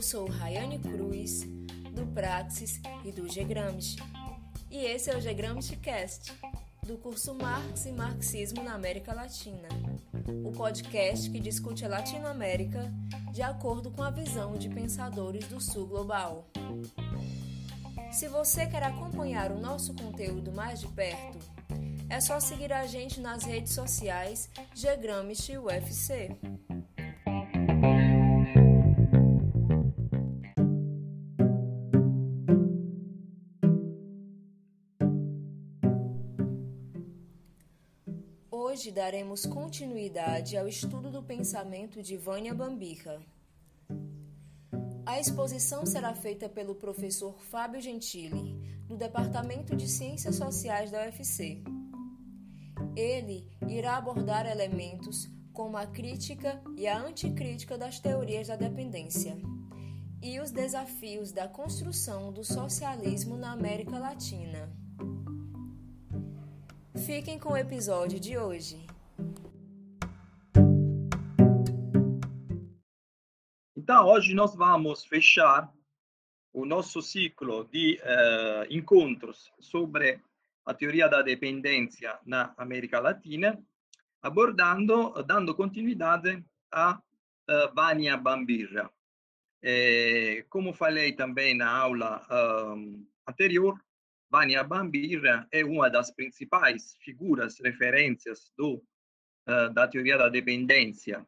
Eu sou Rayane Cruz, do Praxis e do Gramsci. E esse é o Gramsci Cast, do curso Marx e Marxismo na América Latina, o podcast que discute a Latinoamérica de acordo com a visão de pensadores do Sul Global. Se você quer acompanhar o nosso conteúdo mais de perto, é só seguir a gente nas redes sociais Gramsci UFC. Hoje daremos continuidade ao estudo do pensamento de Vânia Bambirra. A exposição será feita pelo professor Fábio Gentili, do Departamento de Ciências Sociais da UFC. Ele irá abordar elementos como a crítica e a anticrítica das teorias da dependência e os desafios da construção do socialismo na América Latina. Fiquem com o episódio de hoje. Então, hoje nós vamos fechar o nosso ciclo de uh, encontros sobre a teoria da dependência na América Latina, abordando, dando continuidade a uh, Vânia Bambirra. Eh, como falei também na aula um, anterior, Vânia Bambirra é uma das principais figuras, referências do, uh, da teoria da dependência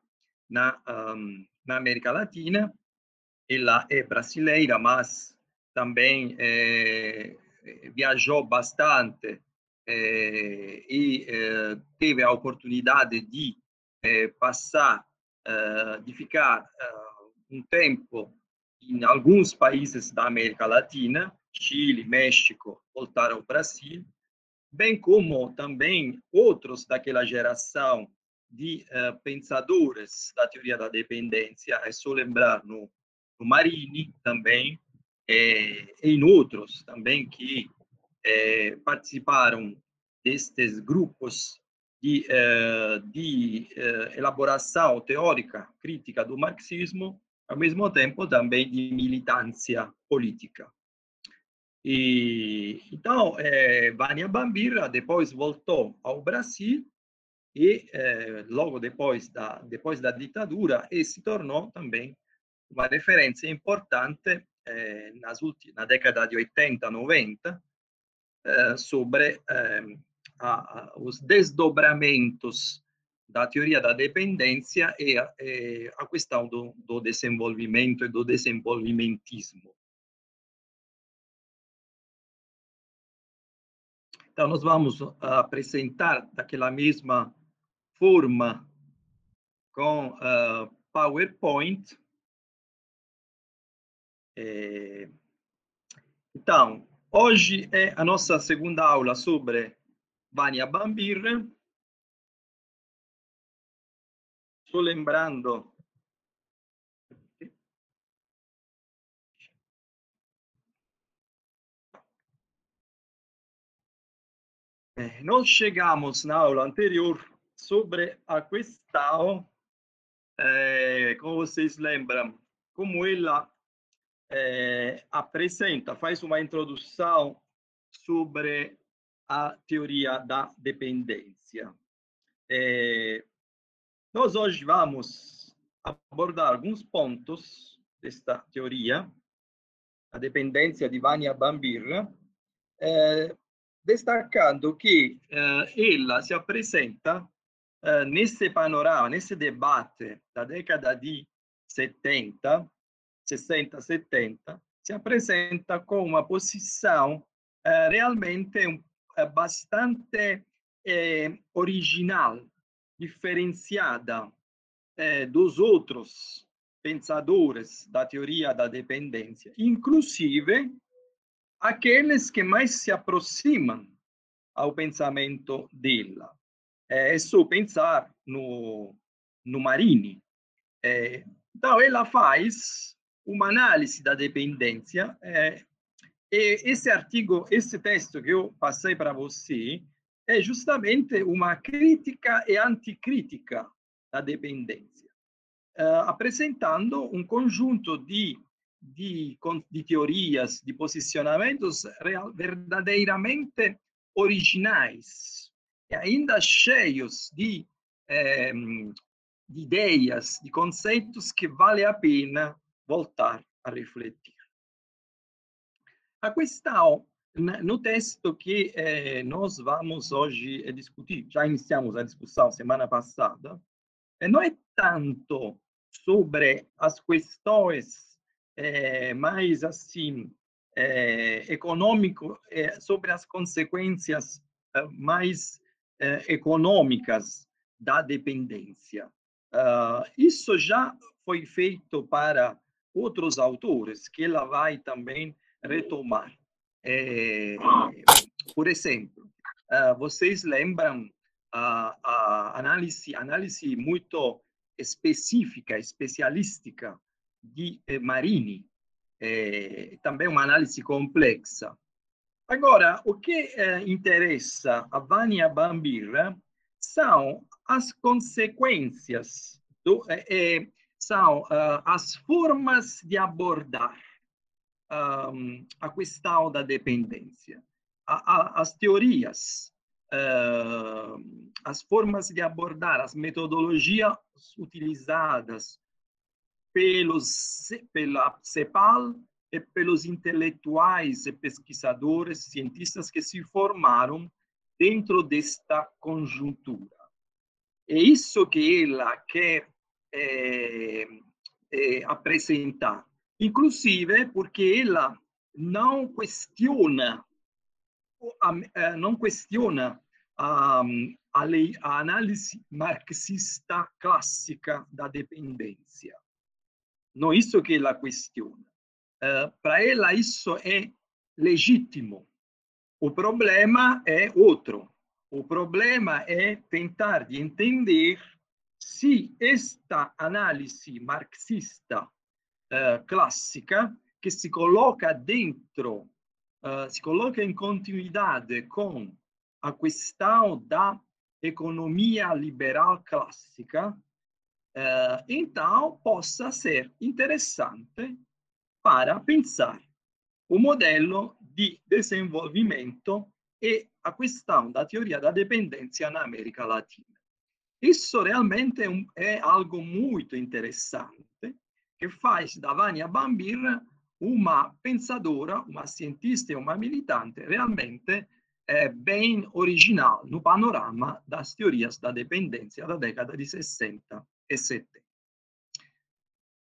na, um, na América Latina. Ela é brasileira, mas também é, viajou bastante é, e é, teve a oportunidade de passar, de ficar um tempo em alguns países da América Latina, Chile, México, voltaram ao Brasil, bem como também outros daquela geração de uh, pensadores da teoria da dependência, é só lembrar no, no Marini também, é, em outros também que é, participaram destes grupos de, uh, de uh, elaboração teórica crítica do marxismo, ao mesmo tempo também de militância política. E, então, é, Vânia Bambira depois voltou ao Brasil e eh, logo depois da, depois da ditadura e se tornou também uma referência importante eh, nas na década de 80, 90 eh, sobre a, a, os desdobramentos da teoria da dependência e a, e a questão do, do desenvolvimento e do desenvolvimentismo. Então, nós vamos apresentar daquela mesma forma com uh, PowerPoint. É... Então, hoje é a nossa segunda aula sobre Vânia Bambir. Estou lembrando Eh, nós chegamos na aula anterior sobre a questão, é, como vocês lembram, como ela é, apresenta, faz uma introdução sobre a teoria da dependência. Nós hoje vamos abordar alguns pontos desta teoria, a dependência de Vânia Bambir, é, destacando que ela se apresenta uh, nesse panorama, nesse debate da década de 70, 60, 70, se apresenta com uma posição uh, realmente um, uh, bastante original, diferenciada dos outros pensadores da teoria da dependência, inclusive aqueles que mais se aproximam ao pensamento dela é, é só pensar no, no Marini. É, então, ela faz uma análise da dependência. É, e esse artigo, esse texto que eu passei para você, é justamente uma crítica e anticrítica da dependência, uh, apresentando um conjunto de de, de teorias, de posicionamentos real, verdadeiramente originais e ainda cheios de, eh, de ideias, de conceitos que vale a pena voltar a refletir. A questão no texto que eh, nós vamos hoje discutir, já iniciamos a discussão semana passada, eh, não é tanto sobre as questões eh, mais assim econômico, sobre as consequências mais econômicas da dependência. Uh, isso já foi feito para outros autores, que ela vai também retomar. É, por exemplo, uh, vocês lembram a, a, análise, análise muito específica, especialística de eh, Marini, é, também uma análise complexa. Agora, o que eh, interessa a Vânia Bambira são as consequências, do, eh, são uh, as formas de abordar um, a questão da dependência. A, a, as teorias, uh, as formas de abordar, as metodologias utilizadas pelos, pela CEPAL e pelos intelectuais e pesquisadores, cientistas que se formaram dentro desta conjuntura. É isso que ela quer é, é, apresentar inclusive porque ela não questiona eh, não questiona a, a, lei, a análise marxista clássica da dependência. Não isso que ela questiona. Uh, Para ela isso é legítimo. O problema é outro. O problema é tentar de entender se esta análise marxista uh, clássica que se coloca dentro, uh, se coloca em continuidade com a questão da economia liberal clássica, uh, então possa ser interessante para pensar o modelo de desenvolvimento e a questão da teoria da dependência na América Latina. Isso realmente é, um, algo muito interessante, che faz da Vania Bambir uma pensadora, uma cientista e uma militante realmente é, bem original no panorama das teorias da dependência da década de 60 e 70.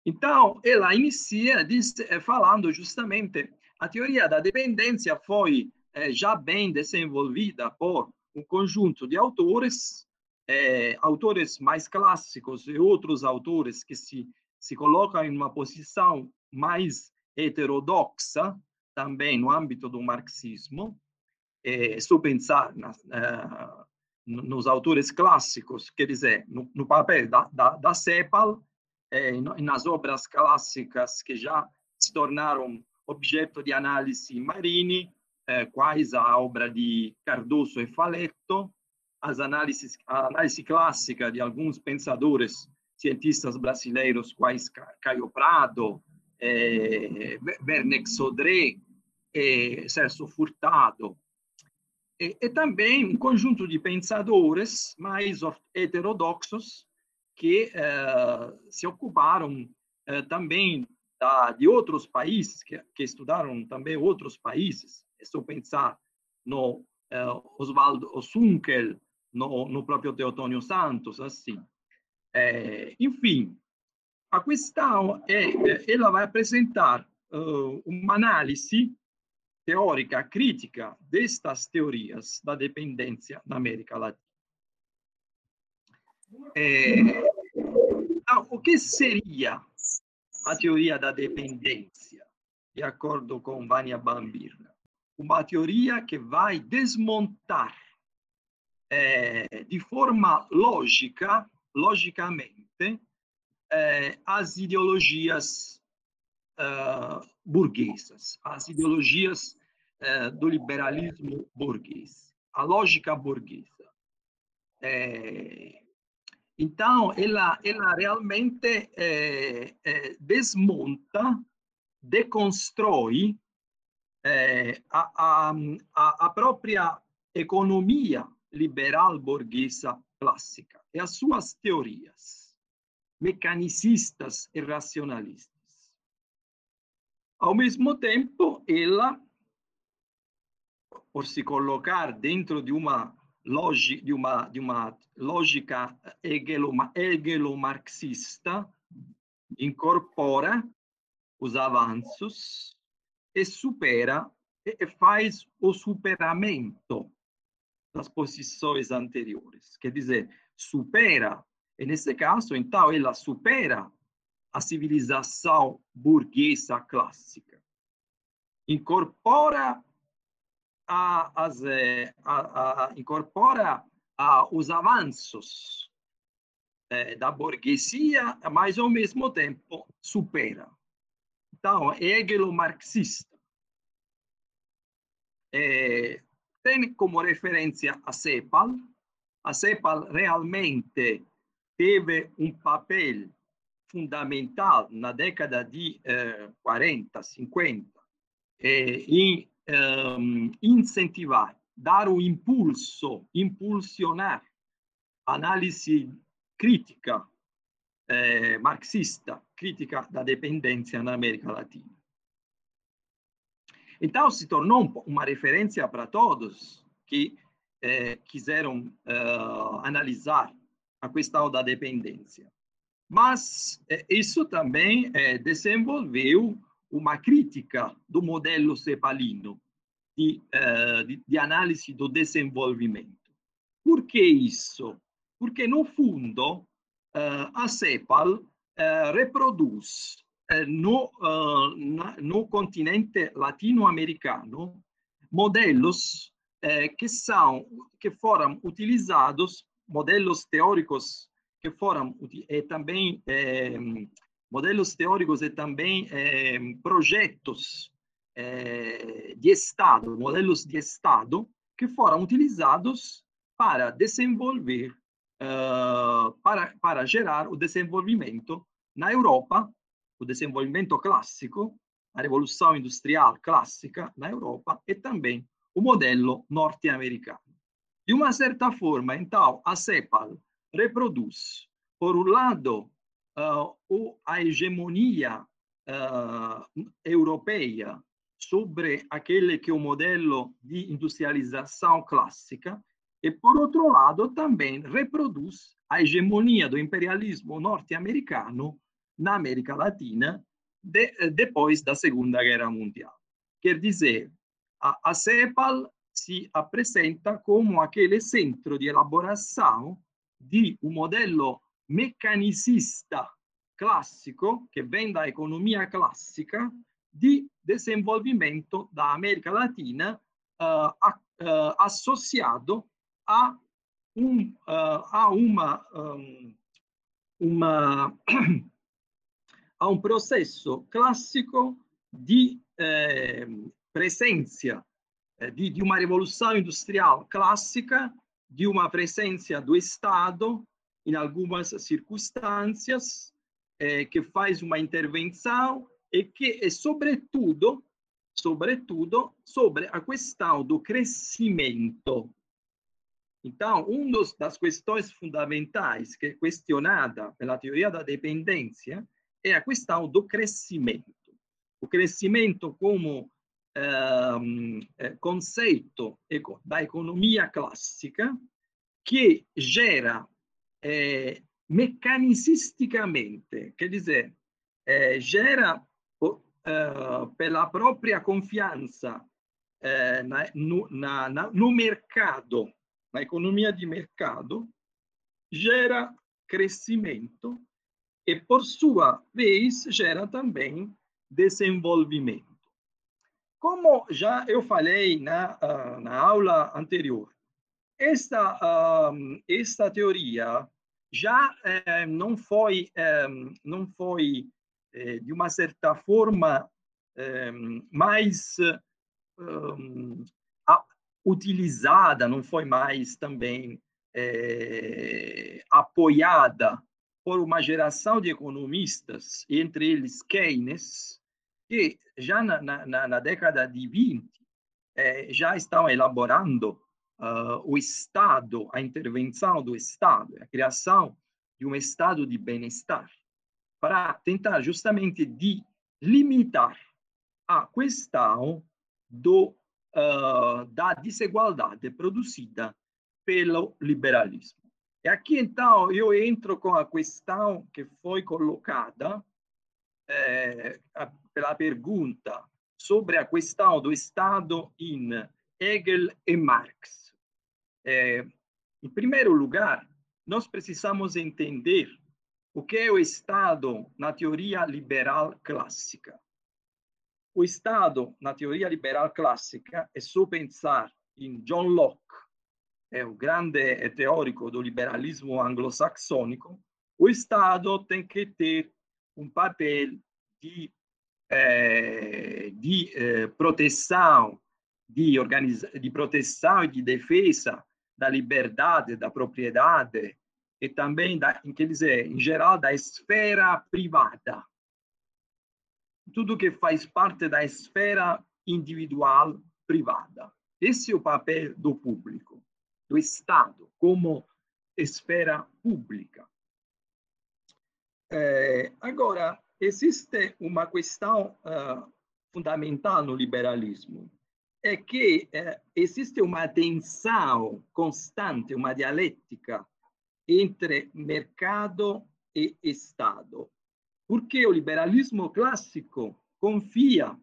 Então, ela inicia diz, falando justamente a teoria da dependência foi é, já bem desenvolvida por um conjunto de autores, é, autores mais clássicos e outros autores que se se coloca em uma posição mais heterodoxa, também no âmbito do marxismo, é, se pensar uh, nos autores clássicos, quer dizer, no, no papel da, da, da CEPAL, é, nas obras clássicas que já se tornaram objeto de análise Marini, é, quais a obra de Cardoso e Faletto, as análises, a análise clássica de alguns pensadores cientistas brasileiros quais Caio Prado, eh, Werneck Sodré, eh, Celso Furtado, e, e, também um conjunto de pensadores mais heterodoxos que eh, se ocuparam eh, também da, de outros países, que, que, estudaram também outros países. Estou pensar no eh, Oswaldo Osunkel, no, no próprio Teotônio Santos, assim. É, enfim, a questão é, é ela vai apresentar uh, uma análise teórica crítica destas teorias da dependência na América Latina. É, então, o que seria a teoria da dependência, de acordo com Vânia Bambirna? Uma teoria que vai desmontar é, de forma lógica logicamente, eh, as ideologias uh, burguesas, as ideologias uh, do liberalismo burguês, a lógica burguesa. É, então, ela, ela realmente é, é, desmonta deconstrói eh, a, a, a, própria economia liberal burguesa clássica e as suas teorias mecanicistas e racionalistas. Ao mesmo tempo, ela, por se colocar dentro de uma, de uma, de uma lógica hegelo-marxista, incorpora os avanços e supera e faz o superamento das posições anteriores. Quer dizer, supera, e nesse caso, então, ela supera a civilização burguesa clássica. Incorpora a, a, incorpora os avanços é, da burguesia, mas ao mesmo tempo supera. Então, é hegelo-marxista. É, tem como referência a CEPAL. A CEPAL realmente teve um papel fundamental na década de eh, 40, 50, eh, em um, incentivar, dar o impulso, impulsionar análise crítica eh, marxista, crítica da dependência na América Latina. Então se tornou uma referência para todos que eh, quiseram uh, analisar a questão da dependência. Mas eh, isso também eh, desenvolveu uma crítica do modelo cepalino de, uh, de, de, análise do desenvolvimento. Por que isso? Porque, no fundo, uh, a CEPAL uh, reproduz no, na, no continente latino-americano modelos que são que foram utilizados modelos teóricos que foram e também modelos teóricos e também eh, projetos eh, de Estado, modelos de Estado, que foram utilizados para desenvolver, uh, para, para gerar o desenvolvimento na Europa, o desenvolvimento clássico, a Revolução Industrial clássica na Europa e também o modelo norte-americano. De uma certa forma, então, a CEPAL reproduz, por um lado, uh, a hegemonia uh, europeia sobre aquele que é o modelo de industrialização clássica e, por outro lado, também reproduz a hegemonia do imperialismo norte-americano na América Latina de, depois da Segunda Guerra Mundial. Quer dizer, a, a CEPAL se apresenta como aquele centro de elaboração de um modelo meccanicista classico, che vem da economia classica, di desenvolvimento da América Latina uh, a, uh, associado a, um, uh, a uma, um, uma a um processo classico di eh, presença eh, di, di uma revolução industrial clássica, di uma presença do Estado em algumas circunstâncias, eh, que faz uma intervenção e que é sobretudo, sobretudo, sobre a questão do crescimento. Então, uma das questões fundamentais que é questionada pela teoria da dependência é a questão do crescimento. O crescimento como ehm, conceito da economia clássica que gera é, mecanicisticamente, quer dizer, é, gera uh, pela própria confiança uh, na, no, na, na, no mercado, na economia de mercado, gera crescimento e, por sua vez, gera também desenvolvimento. Como já eu falei na, uh, na aula anterior, esta, um, esta teoria já eh, não foi, eh, não foi eh, de uma certa forma mais um, a, utilizada, não foi mais também apoiada por uma geração de economistas, entre eles Keynes, che già na, na, na década di 20 eh, já estavam elaborando uh, o Estado, a intervenção do Estado, a criação de um estado de bem-estar, para tentar justamente de limitar a questão do, uh, da desigualdade produzida pelo liberalismo. E aqui, então, eu entro com a questão que foi colocada eh, pela pergunta sobre a questão do Estado em Hegel e Marx. Eh, em primeiro lugar, nós precisamos entender o que é o Estado na teoria liberal clássica. O Estado, na teoria liberal clássica, é só pensar em John Locke, é o grande teórico do liberalismo anglo-saxônico, o Estado tem que ter um papel de, eh, de eh, proteção, de, organiza de proteção e de defesa da liberdade, da propriedade e também, da, quer dizer, em geral, da esfera privada. Tudo que faz parte da esfera individual privada. Esse é o papel do público, do Estado, como esfera pública. É, agora, existe uma questão uh, fundamental no liberalismo, é que eh, existe uma tensão constante, uma dialética entre mercado e Estado. Porque o liberalismo clássico confia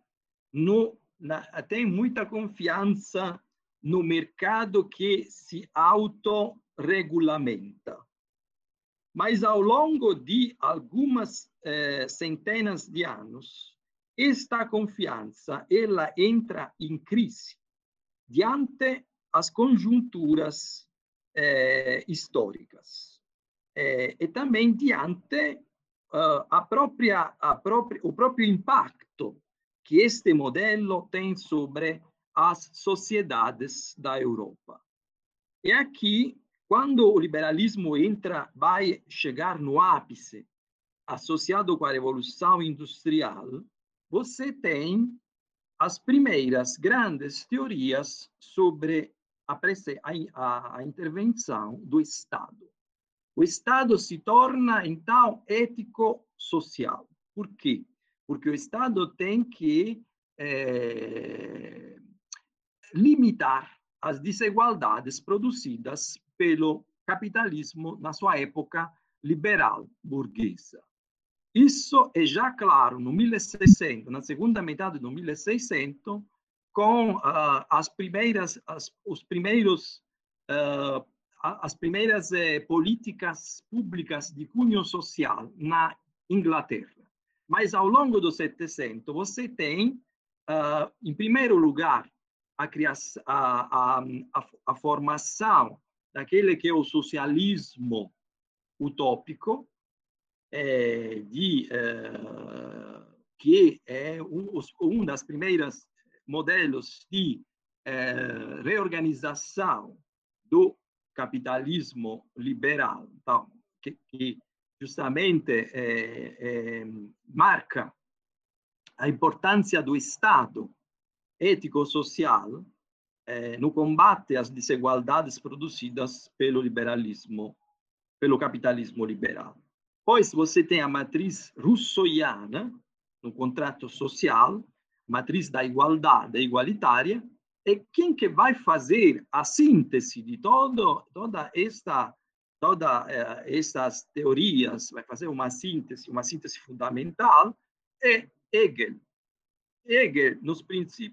no, na, tem muita confiança no mercado que se autorregulamenta. Mas ao longo de algumas eh, centenas de anos, esta confiança ela entra em crise diante as conjunturas eh, históricas eh, e também diante uh, a própria, a própria, o próprio impacto que este modelo tem sobre as sociedades da Europa. E aqui, quando o liberalismo entra, vai chegar no ápice, associado com a Revolução Industrial, você tem as primeiras grandes teorias sobre a, a, a intervenção do Estado. O Estado se torna, então, ético-social. Por quê? Porque o Estado tem que é, limitar as desigualdades produzidas pelo capitalismo na sua época liberal burguesa. Isso é já claro no 1600, na segunda metade do 1600, com uh, as primeiras, as, os primeiros, uh, as primeiras eh, políticas públicas de cunho social na Inglaterra. Mas ao longo do 700 você tem, uh, em primeiro lugar, a, criação, a, a, a formação daquele que é o socialismo utópico, é, de, é, que é um, um das primeiras modelos de é, reorganização do capitalismo liberal, então, que, que justamente é, é, marca a importância do Estado ético-social é, no combate às desigualdades produzidas pelo liberalismo, pelo capitalismo liberal. Pois você tem a matriz russoiana no contrato social, matriz da igualdade igualitária, e quem que vai fazer a síntese de todo, toda esta todas eh, estas teorias, vai fazer uma síntese, uma síntese fundamental, é Hegel. Hegel, nos,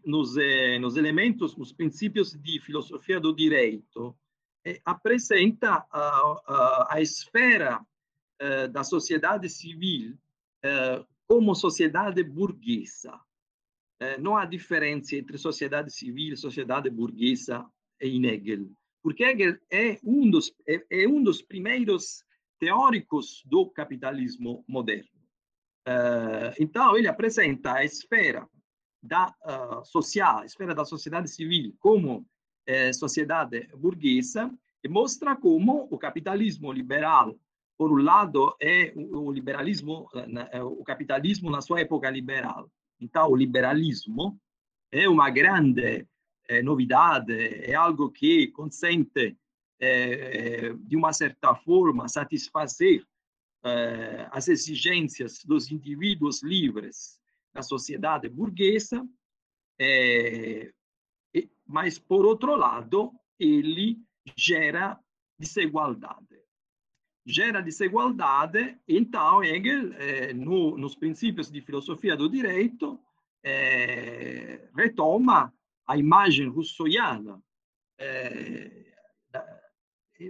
nos, eh, nos elementos, nos princípios de filosofia do direito, eh, apresenta a, a, a esfera eh, da sociedade civil eh, como sociedade burguesa. Eh, não há diferença entre sociedade civil e sociedade burguesa em Hegel, porque Hegel é um dos, é, é um dos primeiros teóricos do capitalismo moderno. então, ele apresenta a esfera da uh, social, a esfera da sociedade civil como sociedade burguesa e mostra como o capitalismo liberal por um lado, é o liberalismo, eh, o capitalismo na sua época liberal. Então, o liberalismo é uma grande eh, novidade, é algo que consente, eh, de uma certa forma, satisfazer eh, as exigências dos indivíduos livres na sociedade burguesa, mas, por outro lado, ele gera desigualdade. Gera desigualdade, então Hegel, eh, no, nos princípios de filosofia do direito, eh, retoma a imagem russoiana, eh,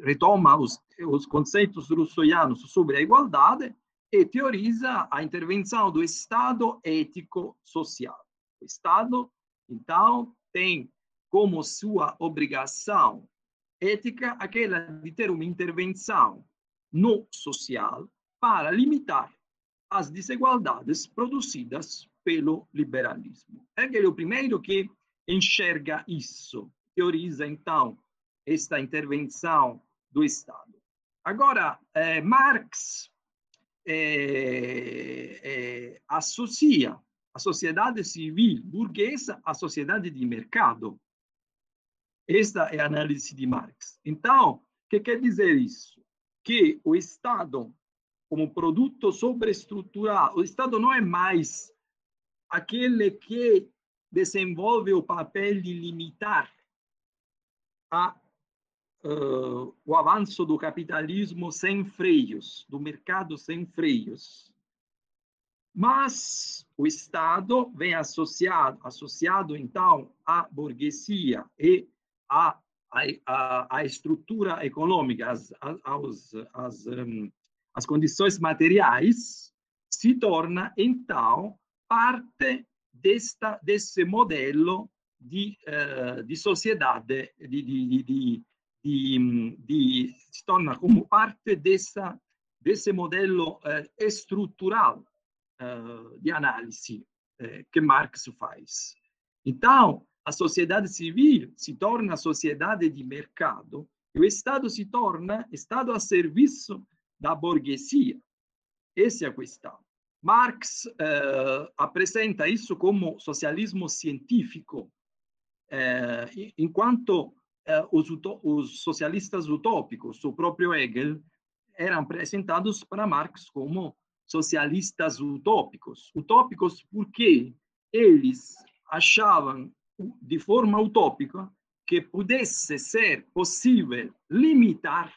retoma os, os conceitos russoianos sobre a igualdade e teoriza a intervenção do Estado ético-social. O Estado, então, tem como sua obrigação ética aquela de ter uma intervenção no social para limitar as desigualdades produzidas pelo liberalismo. Hegel é o primeiro que enxerga isso, teoriza então esta intervenção do Estado. Agora, eh, Marx eh, eh, associa a sociedade civil burguesa à sociedade de mercado. Esta é a análise de Marx. Então, o que quer dizer isso? Que o Estado, como produto sobreestruturado, o Estado não é mais aquele que desenvolve o papel de limitar a, uh, o avanço do capitalismo sem freios, do mercado sem freios. Mas o Estado vem associado, associado então à burguesia e à, à, à estrutura econômica, às, às, às, um, às condições materiais, se torna então parte desta, desse modelo de, uh, de sociedade, de, de, de, de, se torna como parte dessa, desse modelo estrutural uh, de análise que Marx faz. Então, a sociedade civil se torna sociedade de mercado e o Estado se torna Estado a serviço da burguesia. Essa é a questão. Marx eh, apresenta isso como socialismo científico, eh, enquanto eh, os, os, socialistas utópicos, o próprio Hegel, eram apresentados para Marx como socialistas utópicos. Utópicos porque eles achavam de forma utópica que pudesse ser possível limitar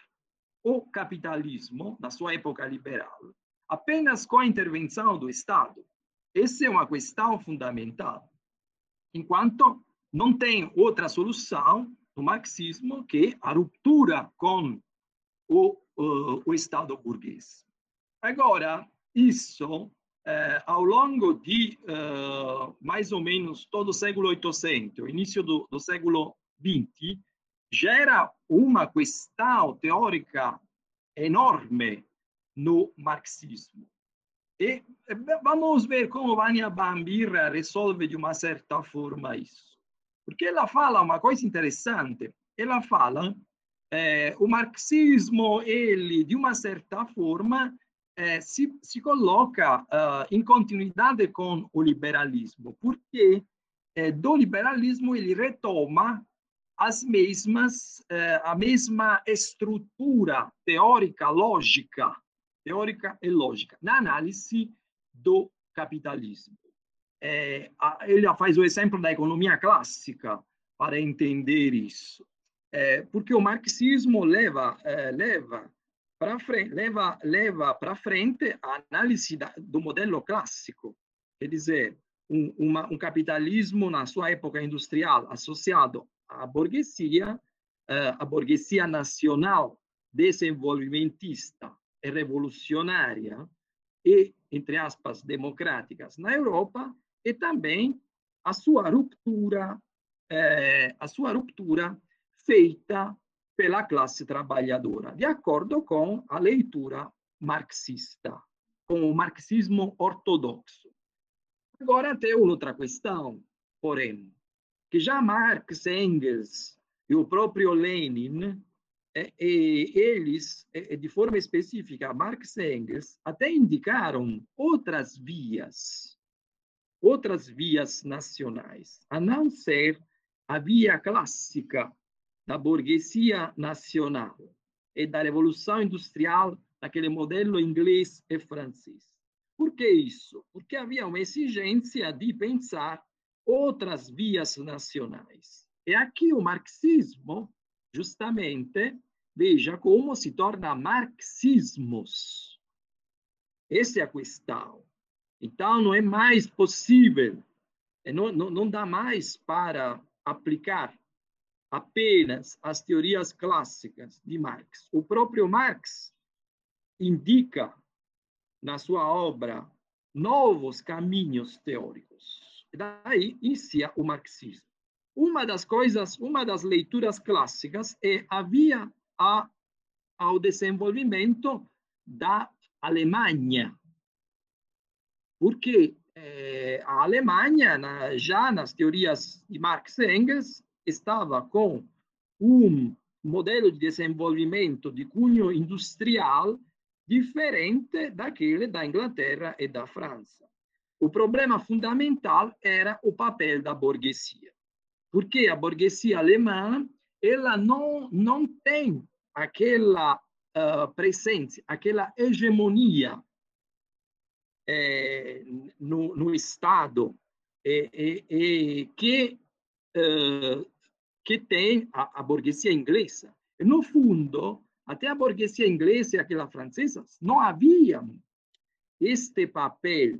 o capitalismo na sua época liberal apenas com a intervenção do Estado. Essa é uma questão fundamental, enquanto não tem outra solução no marxismo que a ruptura com o, uh, o Estado burguês. Agora, isso, eh, ao longo de uh, mais ou menos todo o século 800, início do, do século 20, gera uma questão teórica enorme no marxismo. E vamos ver como Vânia Bambira resolve de uma certa forma isso. Porque ela fala uma coisa interessante. Ela fala eh, o marxismo, ele, de uma certa forma, eh, se, se coloca uh, em continuidade com o liberalismo, porque eh, do liberalismo ele retoma as mesmas, a mesma estrutura teórica, lógica teórica e lógica, na análise do capitalismo. É, ele faz o exemplo da economia clássica para entender isso. É, porque o marxismo leva, é, leva para frente, leva, leva para frente a análise da, do modelo clássico, quer dizer, um, uma, um capitalismo na sua época industrial associado à burguesia, é, a burguesia nacional desenvolvimentista, e revolucionária e, entre aspas, democráticas na Europa e também a sua ruptura, eh, a sua ruptura feita pela classe trabalhadora, de acordo com a leitura marxista, com o marxismo ortodoxo. Agora tem outra questão, porém, que já Marx, Engels e o próprio Lenin eles, de forma específica, Marx e Engels até indicaram outras vias, outras vias nacionais, a não ser a via clássica da burguesia nacional e da revolução industrial naquele modelo inglês e francês. Por que isso? Porque havia uma exigência de pensar outras vias nacionais. E aqui o marxismo, justamente, veja como se torna marxismos. Essa é a questão. Então, não é mais possível, não, não, não dá mais para aplicar apenas as teorias clássicas de Marx. O próprio Marx indica na sua obra novos caminhos teóricos. Daí inicia o marxismo. Uma das coisas, uma das leituras clássicas é havia a, ao desenvolvimento da Alemanha. Porque eh, a Alemanha, na, já nas teorias de Marx e Engels, estava com um modelo de desenvolvimento de cunho industrial diferente daquele da Inglaterra e da França. O problema fundamental era o papel da burguesia, porque a burguesia alemã ela não não tem aquela uh, presença, aquela hegemonia é, no, no Estado é, que uh, que tem a, a burguesia inglesa. E, no fundo, até a burguesia inglesa e aquela francesa não haviam este papel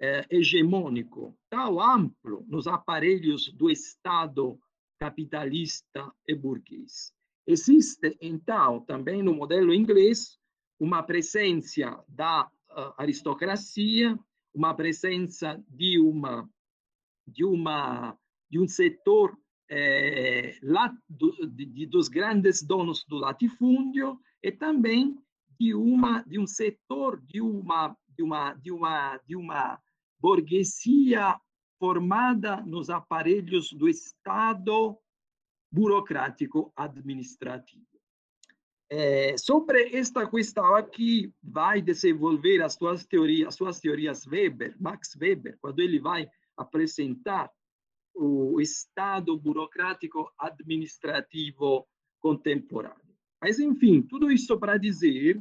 eh, hegemônico tão amplo nos aparelhos do Estado capitalista e burguês. Existe, então, também no modelo inglês, uma presença da uh, aristocracia, uma presença de uma de uma de um setor é, lá do, de, dos grandes donos do latifúndio e também de uma de um setor de uma de uma de uma de uma burguesia formada nos aparelhos do Estado burocrático administrativo. É, sobre esta questão aqui vai desenvolver as suas teorias, as suas teorias Weber, Max Weber, quando ele vai apresentar o Estado burocrático administrativo contemporâneo. Mas, enfim, tudo isso para dizer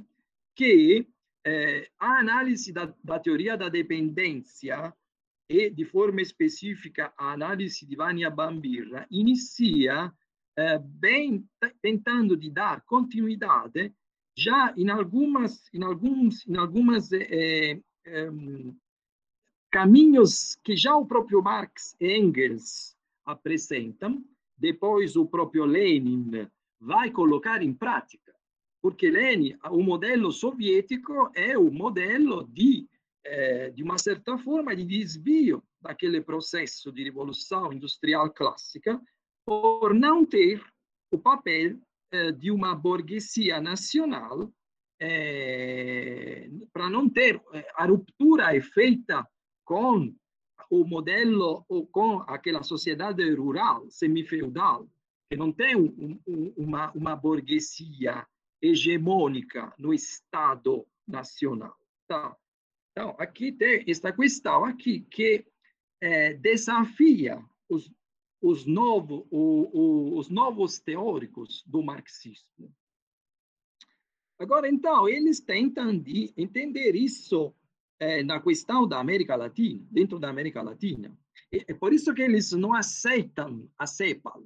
que eh, a análise da, da, teoria da dependência e, de forma específica, a análise de Vânia Bambirra inicia eh, bem tentando de dar continuidade já em algumas, em alguns, em algumas eh, eh caminhos que já o próprio Marx e Engels apresentam, depois o próprio Lenin vai colocar em prática, porque Lenin, o modelo soviético é o modelo de, eh, de uma certa forma de desvio daquele processo de revolução industrial clássica, por não ter o papel eh, de uma burguesia nacional, eh, para não ter a ruptura é feita com o modelo ou com aquela sociedade rural, semi-feudal, que não tem um, um, uma, uma burguesia hegemônica no Estado nacional. Tá? Então, aqui tem esta questão aqui que é, desafia os, os, novo, o, o, os novos teóricos do marxismo. Agora, então, eles tentam de entender isso é, na questão da América Latina, dentro da América Latina. E é por isso que eles não aceitam a CEPAL,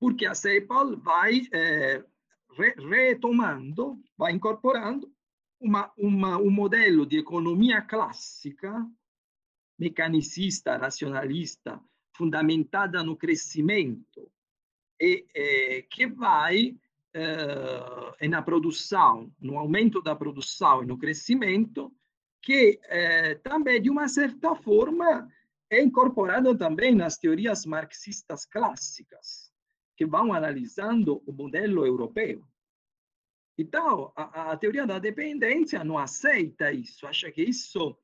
porque a CEPAL vai é, re, retomando, vai incorporando uma, uma, um modelo de economia clássica, mecanicista, racionalista, fundamentada no crescimento, e, é, que vai eh, na produção, no aumento da produção e no crescimento, que eh, também, de uma certa forma, é incorporado também nas teorias marxistas clássicas, que vão analisando o modelo europeu. Então, a, a teoria da dependência não aceita isso, acha que isso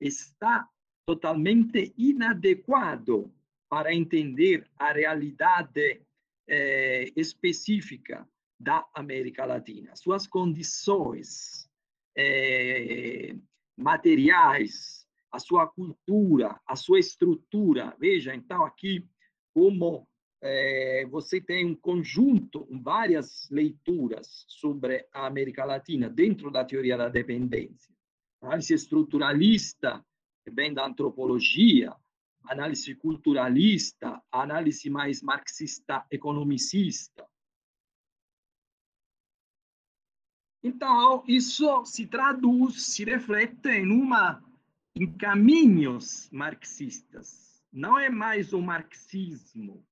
está totalmente inadequado para entender a realidade eh, específica da América Latina. Suas condições é, materiais, a sua cultura, a sua estrutura. Veja, então, aqui, como é, você tem um conjunto, várias leituras sobre a América Latina dentro da teoria da dependência. Análise estruturalista, vem da antropologia, análise culturalista, análise mais marxista economicista. Então, isso se traduz, se reflete em uma em caminhos marxistas. Não é mais o marxismo.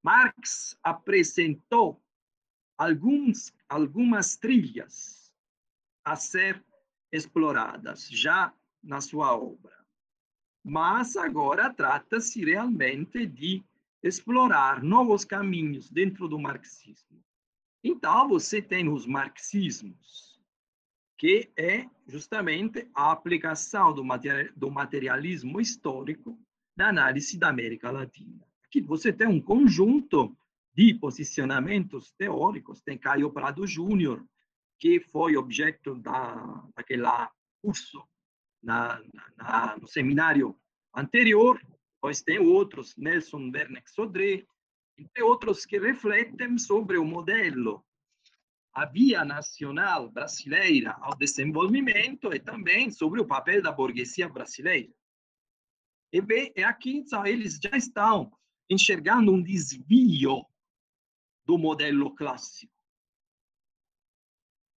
Marx apresentou alguns, algumas trilhas a ser exploradas já na sua obra. Mas agora trata-se realmente de explorar novos caminhos dentro do marxismo. Então, você tem os marxismos, que é justamente a aplicação do, materialismo histórico na análise da América Latina. Aqui você tem um conjunto de posicionamentos teóricos, tem Caio Prado Júnior, que foi objeto da, daquela curso na, na, no seminário anterior, pois tem outros, Nelson Werneck Sodré, entre outros que refletem sobre o modelo, a via nacional brasileira ao desenvolvimento e também sobre o papel da burguesia brasileira. E bem, é aqui então, eles já estão enxergando um desvio do modelo clássico.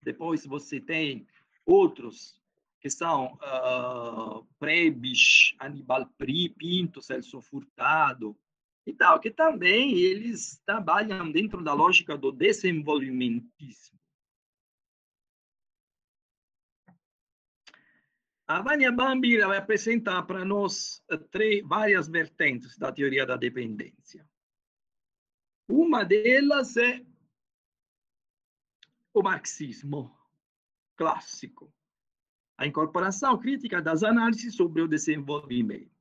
Depois você tem outros que são uh, Prebis, Aníbal Pinto, Celso Furtado, e tal, que também eles trabalham dentro da lógica do desenvolvimentismo. A Vânia Bambira vai apresentar para nós eh, três, várias vertentes da teoria da dependência. Uma delas é o marxismo clássico, a incorporação crítica das análises sobre o desenvolvimento.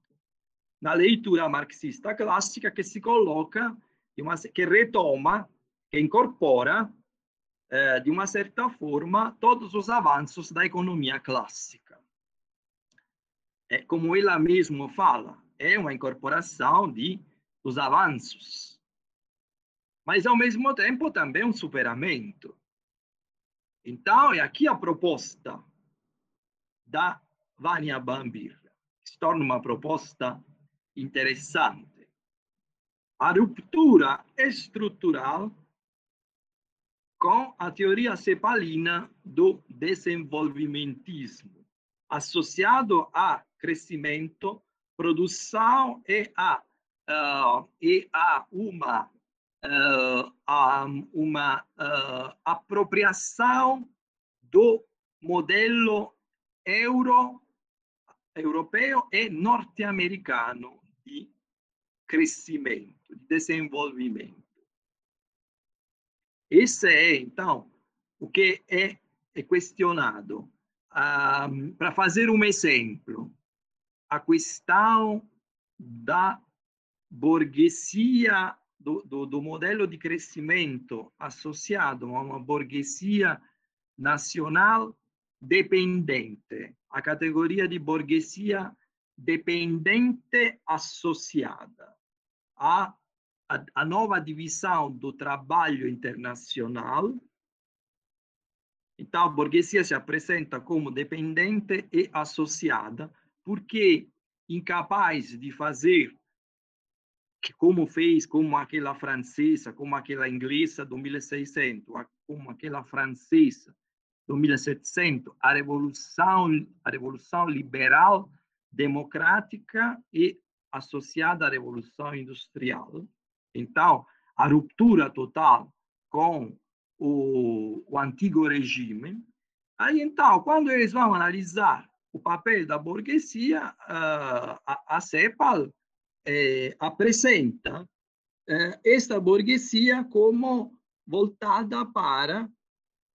Na leitura marxista clássica que se coloca, uma, que retoma, que incorpora, eh, de uma certa forma, todos os avanços da economia clássica. É, como ela mesma fala, é uma incorporação de, dos avanços, mas, ao mesmo tempo, também um superamento. Então, é aqui a proposta da Vânia Bambir. Se torna uma proposta interessante. A ruptura estrutural com a teoria cepalina do desenvolvimentismo, associado a crescimento, produção e a, uh, e a uma, uh, a uma uh, apropriação do modelo euro, europeu e norte-americano de crescimento, de desenvolvimento. Esse é, então, o que é, é questionado. Um, Para fazer um exemplo, a questão da burguesia, do, do, do modelo de crescimento associado a uma burguesia nacional dependente, a categoria de burguesia dependente associada. A, a, nova divisão do trabalho internacional. Então, a burguesia se apresenta como dependente e associada, porque incapaz de fazer como fez, como aquela francesa, como aquela inglesa do 1600, como aquela francesa 1700, a revolução, a revolução liberal democrática e associada à revolução industrial. Então, a ruptura total com o, o antigo regime. Aí, então, quando eles vão analisar o papel da burguesia, uh, a, a CEPAL eh, apresenta eh, esta burguesia como voltada para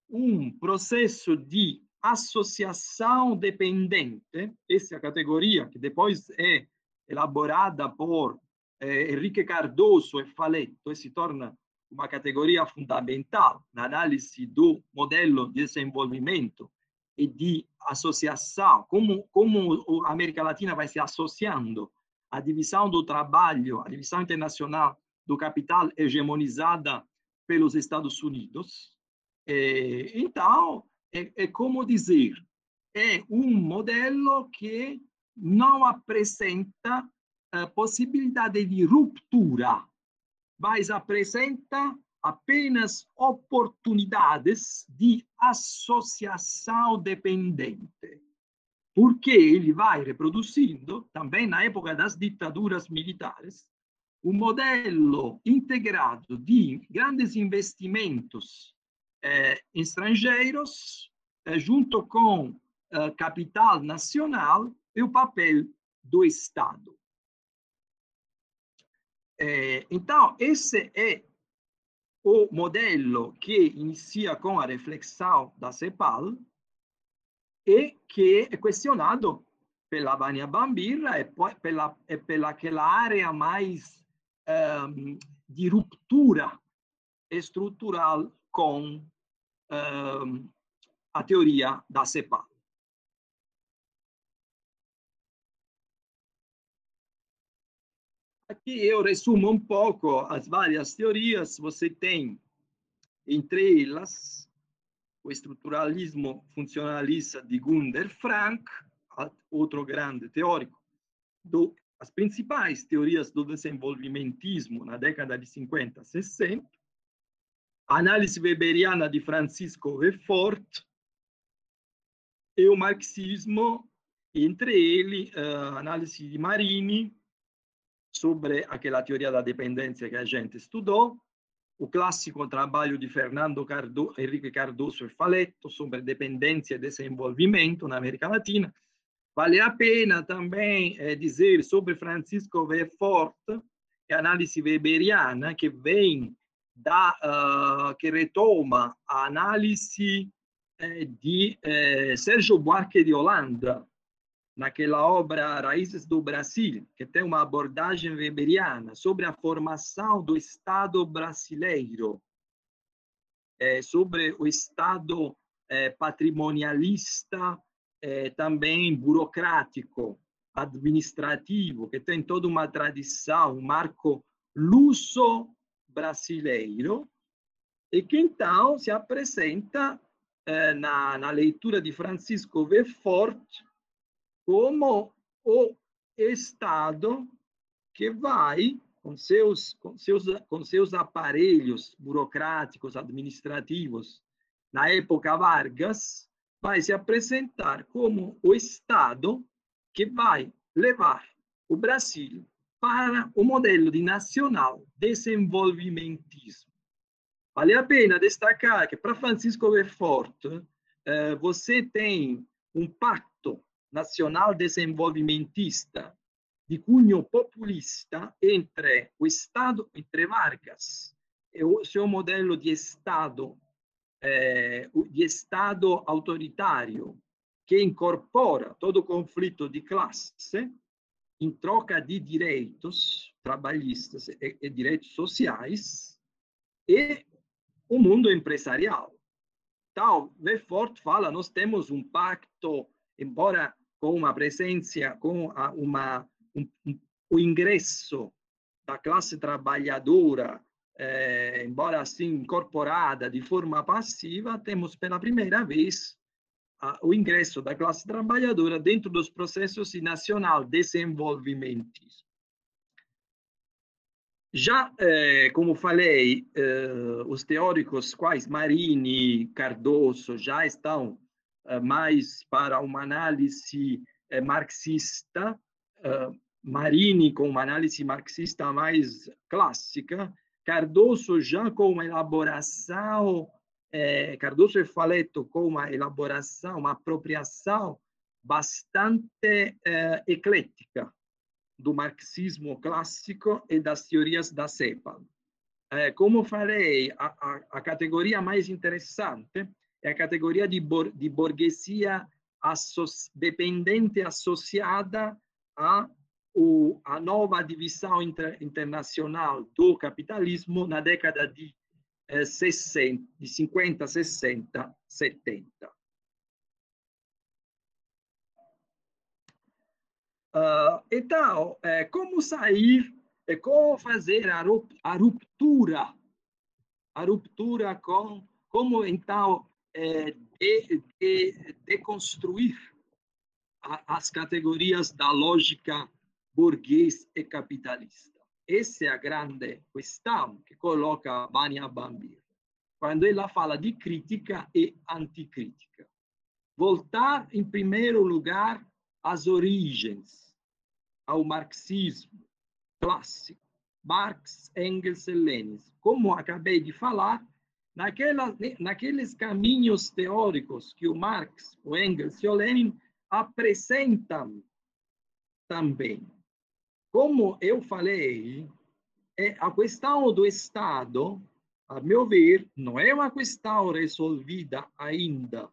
um processo de associação dependente, essa é categoria que depois é elaborada por eh, Henrique Cardoso e Faletto e se torna uma categoria fundamental na análise do modelo de desenvolvimento e de associação, como, como a América Latina vai se associando? À divisão do trabalho, à divisão internacional do capital hegemonizada pelos Estados Unidos. É, então, é, é como dizer, é um modelo que não apresenta possibilidade de ruptura, mas apresenta apenas oportunidades de associação dependente. Porque ele vai reproduzindo, também na época das ditaduras militares, um modelo integrado de grandes investimentos estrangeiros, eh, junto com eh, capital nacional e o papel do Estado. Então, esse é o modelo que inicia com a reflexão da CEPAL e que é questionado pela Vânia Bambirra e pela, e pela aquela área mais um, de ruptura estrutural com um, a teoria da CEPAL. Aqui eu resumo um pouco as várias teorias. Você tem, entre elas, o estruturalismo funcionalista de Gunder Frank, outro grande teórico, do, as principais teorias do desenvolvimentismo na década de 50, 60, a análise weberiana de Francisco Lefort e o marxismo, entre ele, a análise de Marini, sobre aquela teoria da dependência que a gente estudou, o clássico trabalho de Fernando Cardo, Henrique Cardoso e Faletto sobre dependência e desenvolvimento na América Latina. Vale a pena também eh, dizer sobre Francisco Verfort, que é a análise weberiana, que vem da, uh, que retoma a análise eh, de eh, Sérgio Buarque de Holanda, naquela obra Raízes do Brasil, que tem uma abordagem weberiana sobre a formação do Estado brasileiro, é, sobre o Estado é, patrimonialista, é, também burocrático, administrativo, que tem toda uma tradição, um marco luso-brasileiro, e que então se apresenta é, na, na leitura de Francisco Verfort como o Estado que vai, com seus, com seus, com seus aparelhos burocráticos, administrativos, na época Vargas, vai se apresentar como o Estado que vai levar o Brasil para o modelo de nacional desenvolvimentismo. Vale a pena destacar que para Francisco Lefort, eh, você tem um pacto nacional desenvolvimentista de cunho populista entre o Estado, entre Vargas e o seu modelo de Estado, eh, Estado autoritário, que incorpora todo o conflito de classe em troca de direitos trabalhistas e, e direitos sociais, e o mundo empresarial. Então, Lefort fala, nós temos um pacto, embora com uma presença, com uma, um, um, o ingresso da classe trabalhadora, eh, embora assim incorporada de forma passiva, temos pela primeira vez o ingresso da classe trabalhadora dentro dos processos de nacional desenvolvimentismo. Já, eh, como falei, eh, os teóricos quais Marini, Cardoso já estão eh, mais para uma análise eh, marxista, eh, Marini com uma análise marxista mais clássica, Cardoso já com uma elaboração, Cardoso e Faletto com uma elaboração, uma apropriação bastante eclética do marxismo clássico e das teorias da CEPAL. como falei, a, a, a categoria mais interessante é a categoria de, bor de burguesia dependente associada a o, a nova divisão inter, internacional do capitalismo na década de, eh, 60, di 50, 60, 70. Uh, então, é, como sair, é, como fazer a, ruptura, a ruptura com, como então é, de, de, deconstruir a, as categorias da lógica burguês e capitalista. Essa é a grande questão que coloca Vania Bambir, quando ela fala de crítica e anticrítica. Voltar, em primeiro lugar, às origens, ao marxismo clássico, Marx, Engels e Lenin. Como acabei de falar, naquela, naqueles caminhos teóricos que o Marx, o Engels e o Lenin apresentam também. Como eu falei, é a questão do Estado, a meu ver, não é uma questão resolvida ainda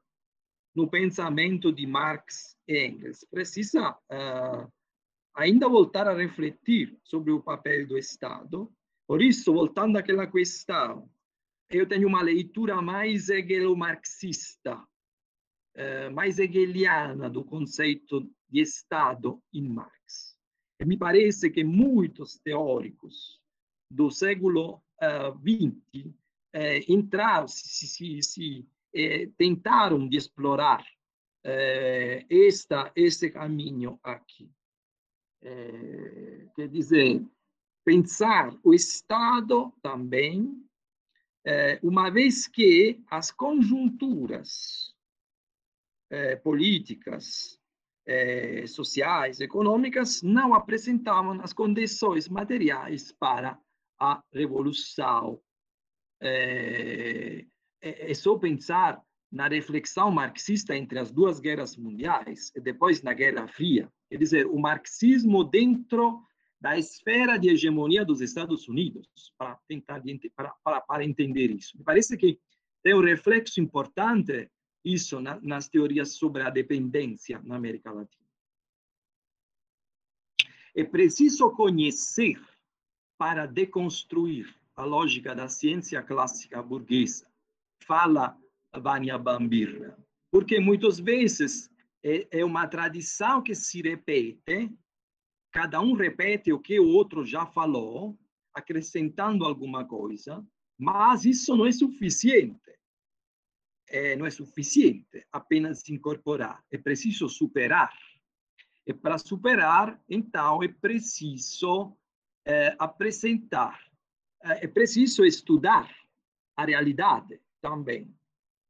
no pensamento de Marx e Engels. Precisa uh, ainda voltar a refletir sobre o papel do Estado. Por isso, voltando àquela questão, eu tenho uma leitura mais hegelo-marxista, uh, mais hegeliana do conceito de Estado em Marx. Me parece que muitos teóricos do século XX uh, eh, entraram, se, se, se eh, tentaram de explorar eh, esta, esse caminho aqui. quer dizer, pensar o Estado também, uma vez que as conjunturas políticas eh, sociais, econômicas, não apresentavam as condições materiais para a revolução. É, é, é só pensar na reflexão marxista entre as duas guerras mundiais e depois na Guerra Fria. Quer dizer, o marxismo dentro da esfera de hegemonia dos Estados Unidos, para tentar para, para, para entender isso. Me parece que tem um reflexo importante isso na, nas teorias sobre a dependência na América Latina. É preciso conhecer para deconstruir a lógica da ciência clássica burguesa, fala Vânia Bambir, porque muitas vezes é, é uma tradição que se repete, cada um repete o que o outro já falou, acrescentando alguma coisa, mas isso não é suficiente é, não é suficiente apenas incorporar, é preciso superar. E para superar, então, é preciso é, apresentar, é, é preciso estudar a realidade também.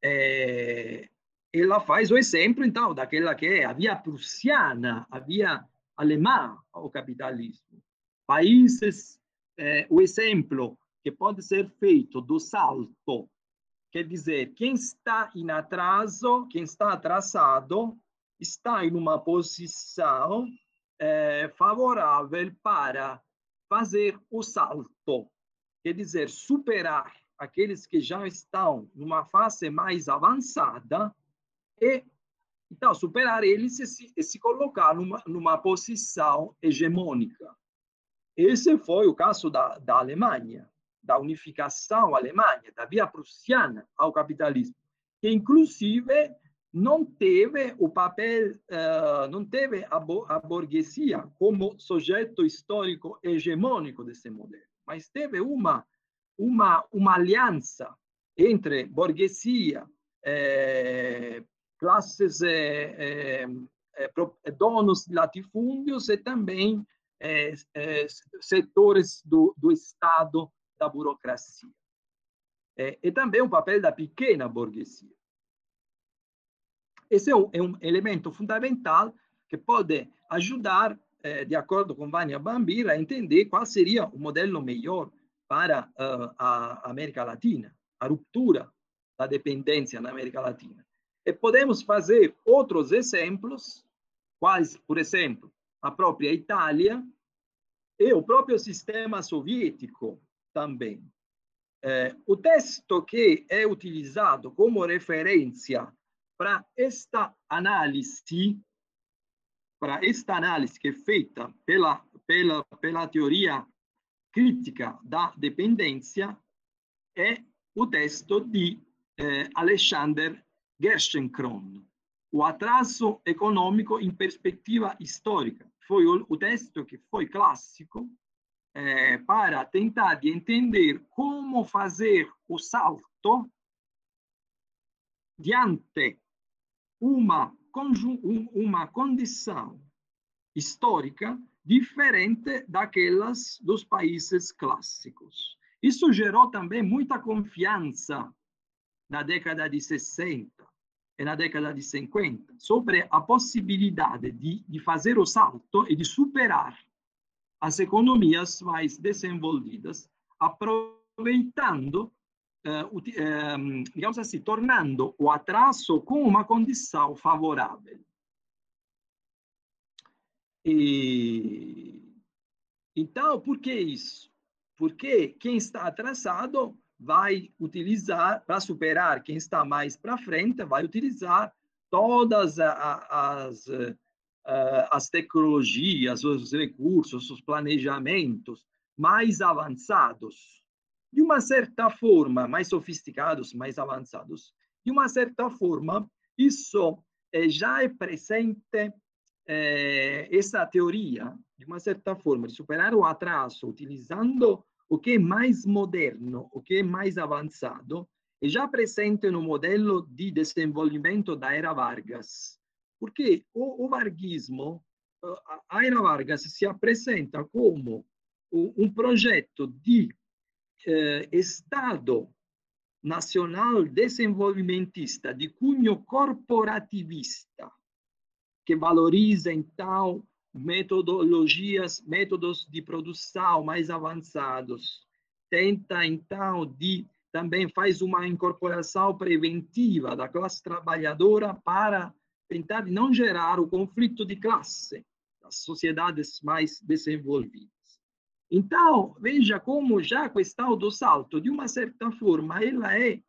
É, ela faz o exemplo, então, daquela que é a via prussiana, a via alemã ao capitalismo. Países, é, o exemplo que pode ser feito do salto Quer dizer, quem está em atraso, quem está atrasado, está em uma posição é, favorável para fazer o salto. Quer dizer, superar aqueles que já estão numa fase mais avançada e, então, superar eles e se, e se colocar numa, numa posição hegemônica. Esse foi o caso da, da Alemanha da unificação alemã, da via prussiana ao capitalismo, que inclusive não teve o papel, uh, não teve a, burguesia como sujeito histórico hegemônico desse modelo, mas teve uma uma uma aliança entre burguesia, eh, classes eh, eh, donos de latifúndios e também setores do, do Estado da burocracia. É, e também o papel da pequena burguesia. Esse é um, é um elemento fundamental que pode ajudar, é, de acordo com Vânia Bambira, a entender qual seria o modelo melhor para uh, a América Latina, a ruptura da dependência na América Latina. E podemos fazer outros exemplos, quais, por exemplo, a própria Itália e o próprio sistema soviético, também. É, o texto que é utilizado como referência para esta análise, para esta análise que é feita pela, pela, pela teoria crítica da dependência, é o texto de eh, Alexander Gerschenkron, O atraso econômico em perspectiva histórica, foi o, o texto que foi clássico é, para tentar de entender como fazer o salto diante uma, uma condição histórica diferente daquelas dos países clássicos. Isso gerou também muita confiança na década de 60 e na década de 50 sobre a possibilidade de, de fazer o salto e de superar as economias mais desenvolvidas, aproveitando, uh, uh, digamos assim, tornando o atraso com uma condição favorável. E, então, por que isso? Porque quem está atrasado vai utilizar, para superar quem está mais para frente, vai utilizar todas as, as tecnologias, os recursos, os planejamentos mais avançados, de uma certa forma, mais sofisticados, mais avançados. De uma certa forma, isso já é presente eh, essa teoria, de uma certa forma, de superar o atraso utilizando o que é mais moderno, o que é mais avançado, é já presente no modelo de desenvolvimento da era Vargas. Porque o, o varguismo, a era Vargas se apresenta como um projeto de eh, Estado nacional desenvolvimentista de cunho corporativista, que valoriza, então, metodologias, métodos de produção mais avançados. Tenta, então, de também faz uma incorporação preventiva da classe trabalhadora para tentar não gerar o conflito de classe das sociedades mais desenvolvidas. Então, veja como já a questão do salto, de uma certa forma, ela é,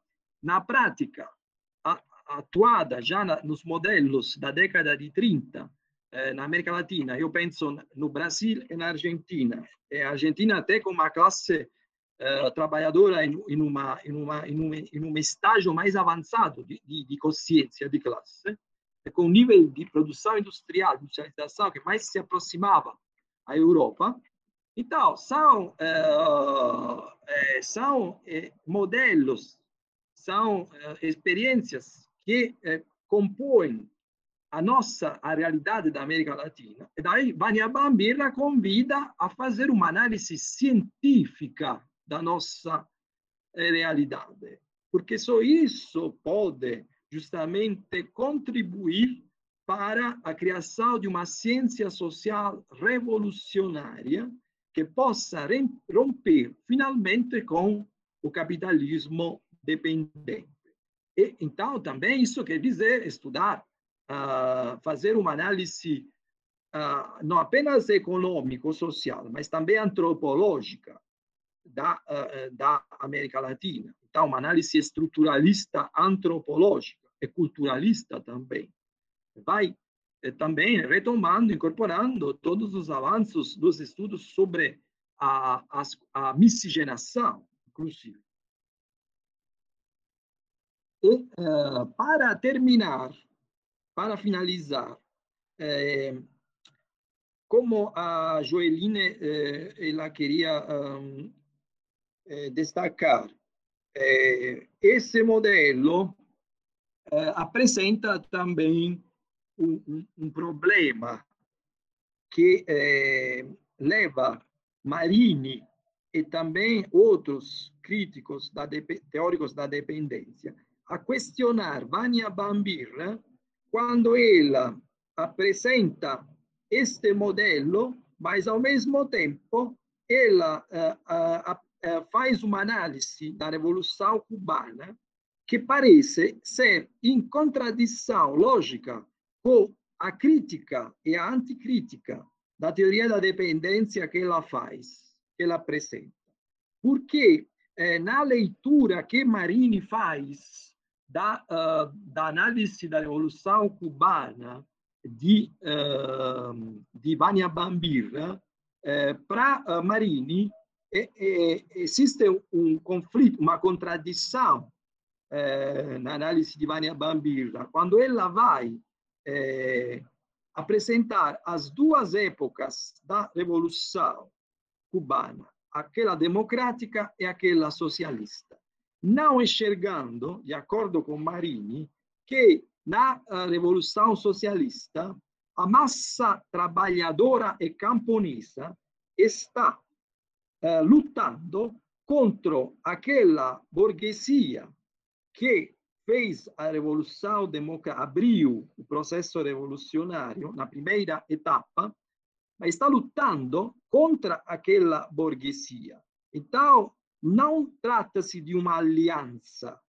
na prática, atuada já nos modelos da década de 30 eh, na América Latina. Eu penso no Brasil e na Argentina. E a Argentina até com uma classe eh, trabalhadora em, em, uma, em, uma, em, um, em um estágio mais avançado de, de, de consciência de classe, com um nível de produção industrial, industrialização que mais se aproximava à Europa. Então, são, eh, são modelos, são experiências que eh, compõem a nossa a realidade da América Latina. E daí Vânia Bambira convida a fazer uma análise científica da nossa eh, realidade, porque só isso pode justamente contribuir para a criação de uma ciência social revolucionária que possa romper finalmente com o capitalismo dependente. E, então, também isso quer dizer estudar, uh, fazer uma análise uh, não apenas econômico-social, mas também antropológica da, uh, da América Latina. Então, uma análise estruturalista antropológica e culturalista também. Vai eh, também retomando, incorporando todos os avanços dos estudos sobre a, a, a miscigenação, inclusive. E, uh, para terminar, para finalizar, é, como a Joeline é, ela queria um, é, destacar, esse modelo apresenta também um, um, um problema que leva Marini e também outros críticos da teóricos da dependência a questionar Vania Bambir quando ela apresenta este modelo, mas ao mesmo tempo ela uh, faz uma análise da Revolução Cubana que parece ser em contradição lógica com a crítica e a anticrítica da teoria da dependência que ela faz, que ela apresenta. Porque eh, na leitura que Marini faz da, uh, da análise da Revolução Cubana de, uh, de Vânia Bambir uh, para Marini, é, é, existe um conflito, uma contradição na análise de Vânia Bambir. Quando ela vai apresentar as duas épocas da Revolução Cubana, aquela democrática e aquela socialista, não enxergando, de acordo com Marini, que na Revolução Socialista a massa trabalhadora e camponesa está uh, lutando contra aquela burguesia que fez a revolução democrática, abriu o processo revolucionário na primeira etapa, mas está lutando contra aquela burguesia. Então, não trata-se de uma aliança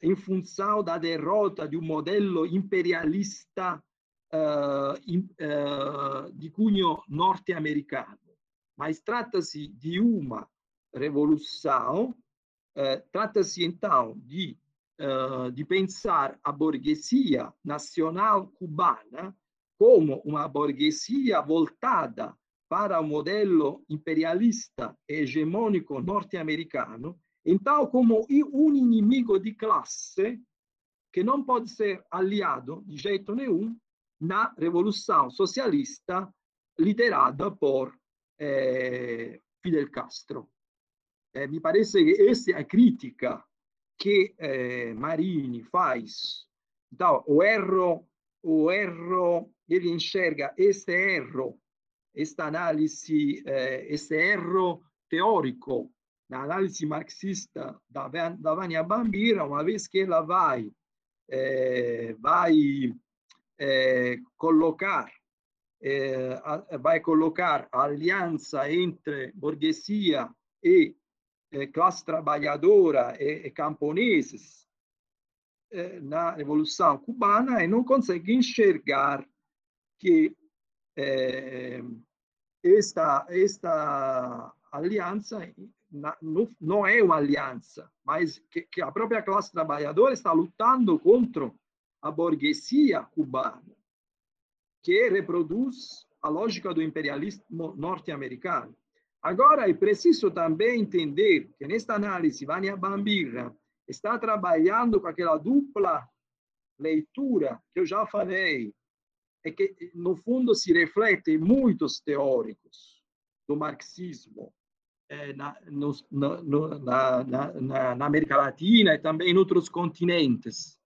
em função da derrota de um modelo imperialista uh, in, uh, de cunho norte-americano, mas trata-se de uma revolução, uh, trata-se então de uh, de pensar a burguesia nacional cubana como uma burguesia voltada para o modelo imperialista hegemônico norte-americano, então como um inimigo de classe que não pode ser aliado de jeito nenhum na revolução socialista liderada por eh, Fidel Castro. Eh, me parece que essa é a crítica che eh, Marini faz. Então, o erro, o erro, ele enxerga esse erro, esta análise, eh, esse erro teórico na análise marxista da, da Bambira, uma vez que ela vai, eh, vai eh, colocar eh, vai colocar a aliança entre burguesia e eh, classe trabalhadora e, e camponeses eh, na Revolução Cubana e não consegue enxergar que eh, esta, esta aliança não é uma aliança, mas que, que a própria classe trabalhadora está lutando contra a burguesia cubana, que reproduz a lógica do imperialismo norte-americano. Agora, é preciso também entender que nesta análise, Vânia Bambira está trabalhando com aquela dupla leitura que eu já falei, e que, no fundo, se reflete em muitos teóricos do marxismo eh, na, no, no, na, na, na, América Latina e também em outros continentes,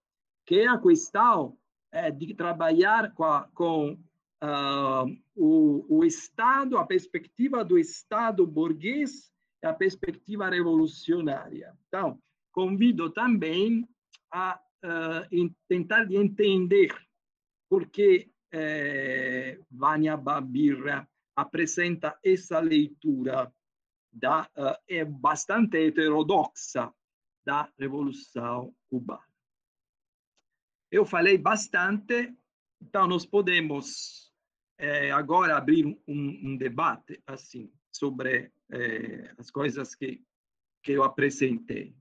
que é a questão eh, de trabalhar com, a, com uh, o, o Estado, a perspectiva do Estado burguês e a perspectiva revolucionária. Então, convido também a uh, tentar de entender por que eh, Vânia Babirra apresenta essa leitura da, uh, é bastante heterodoxa da Revolução Cubana. Eu falei bastante, então nós podemos é, agora abrir um, um, debate assim sobre é, as coisas que, que eu apresentei.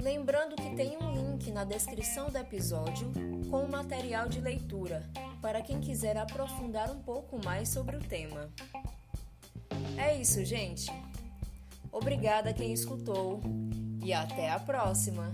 Lembrando que tem um link na descrição do episódio com o material de leitura para quem quiser aprofundar um pouco mais sobre o tema. É isso, gente. Obrigada quem escutou e até a próxima!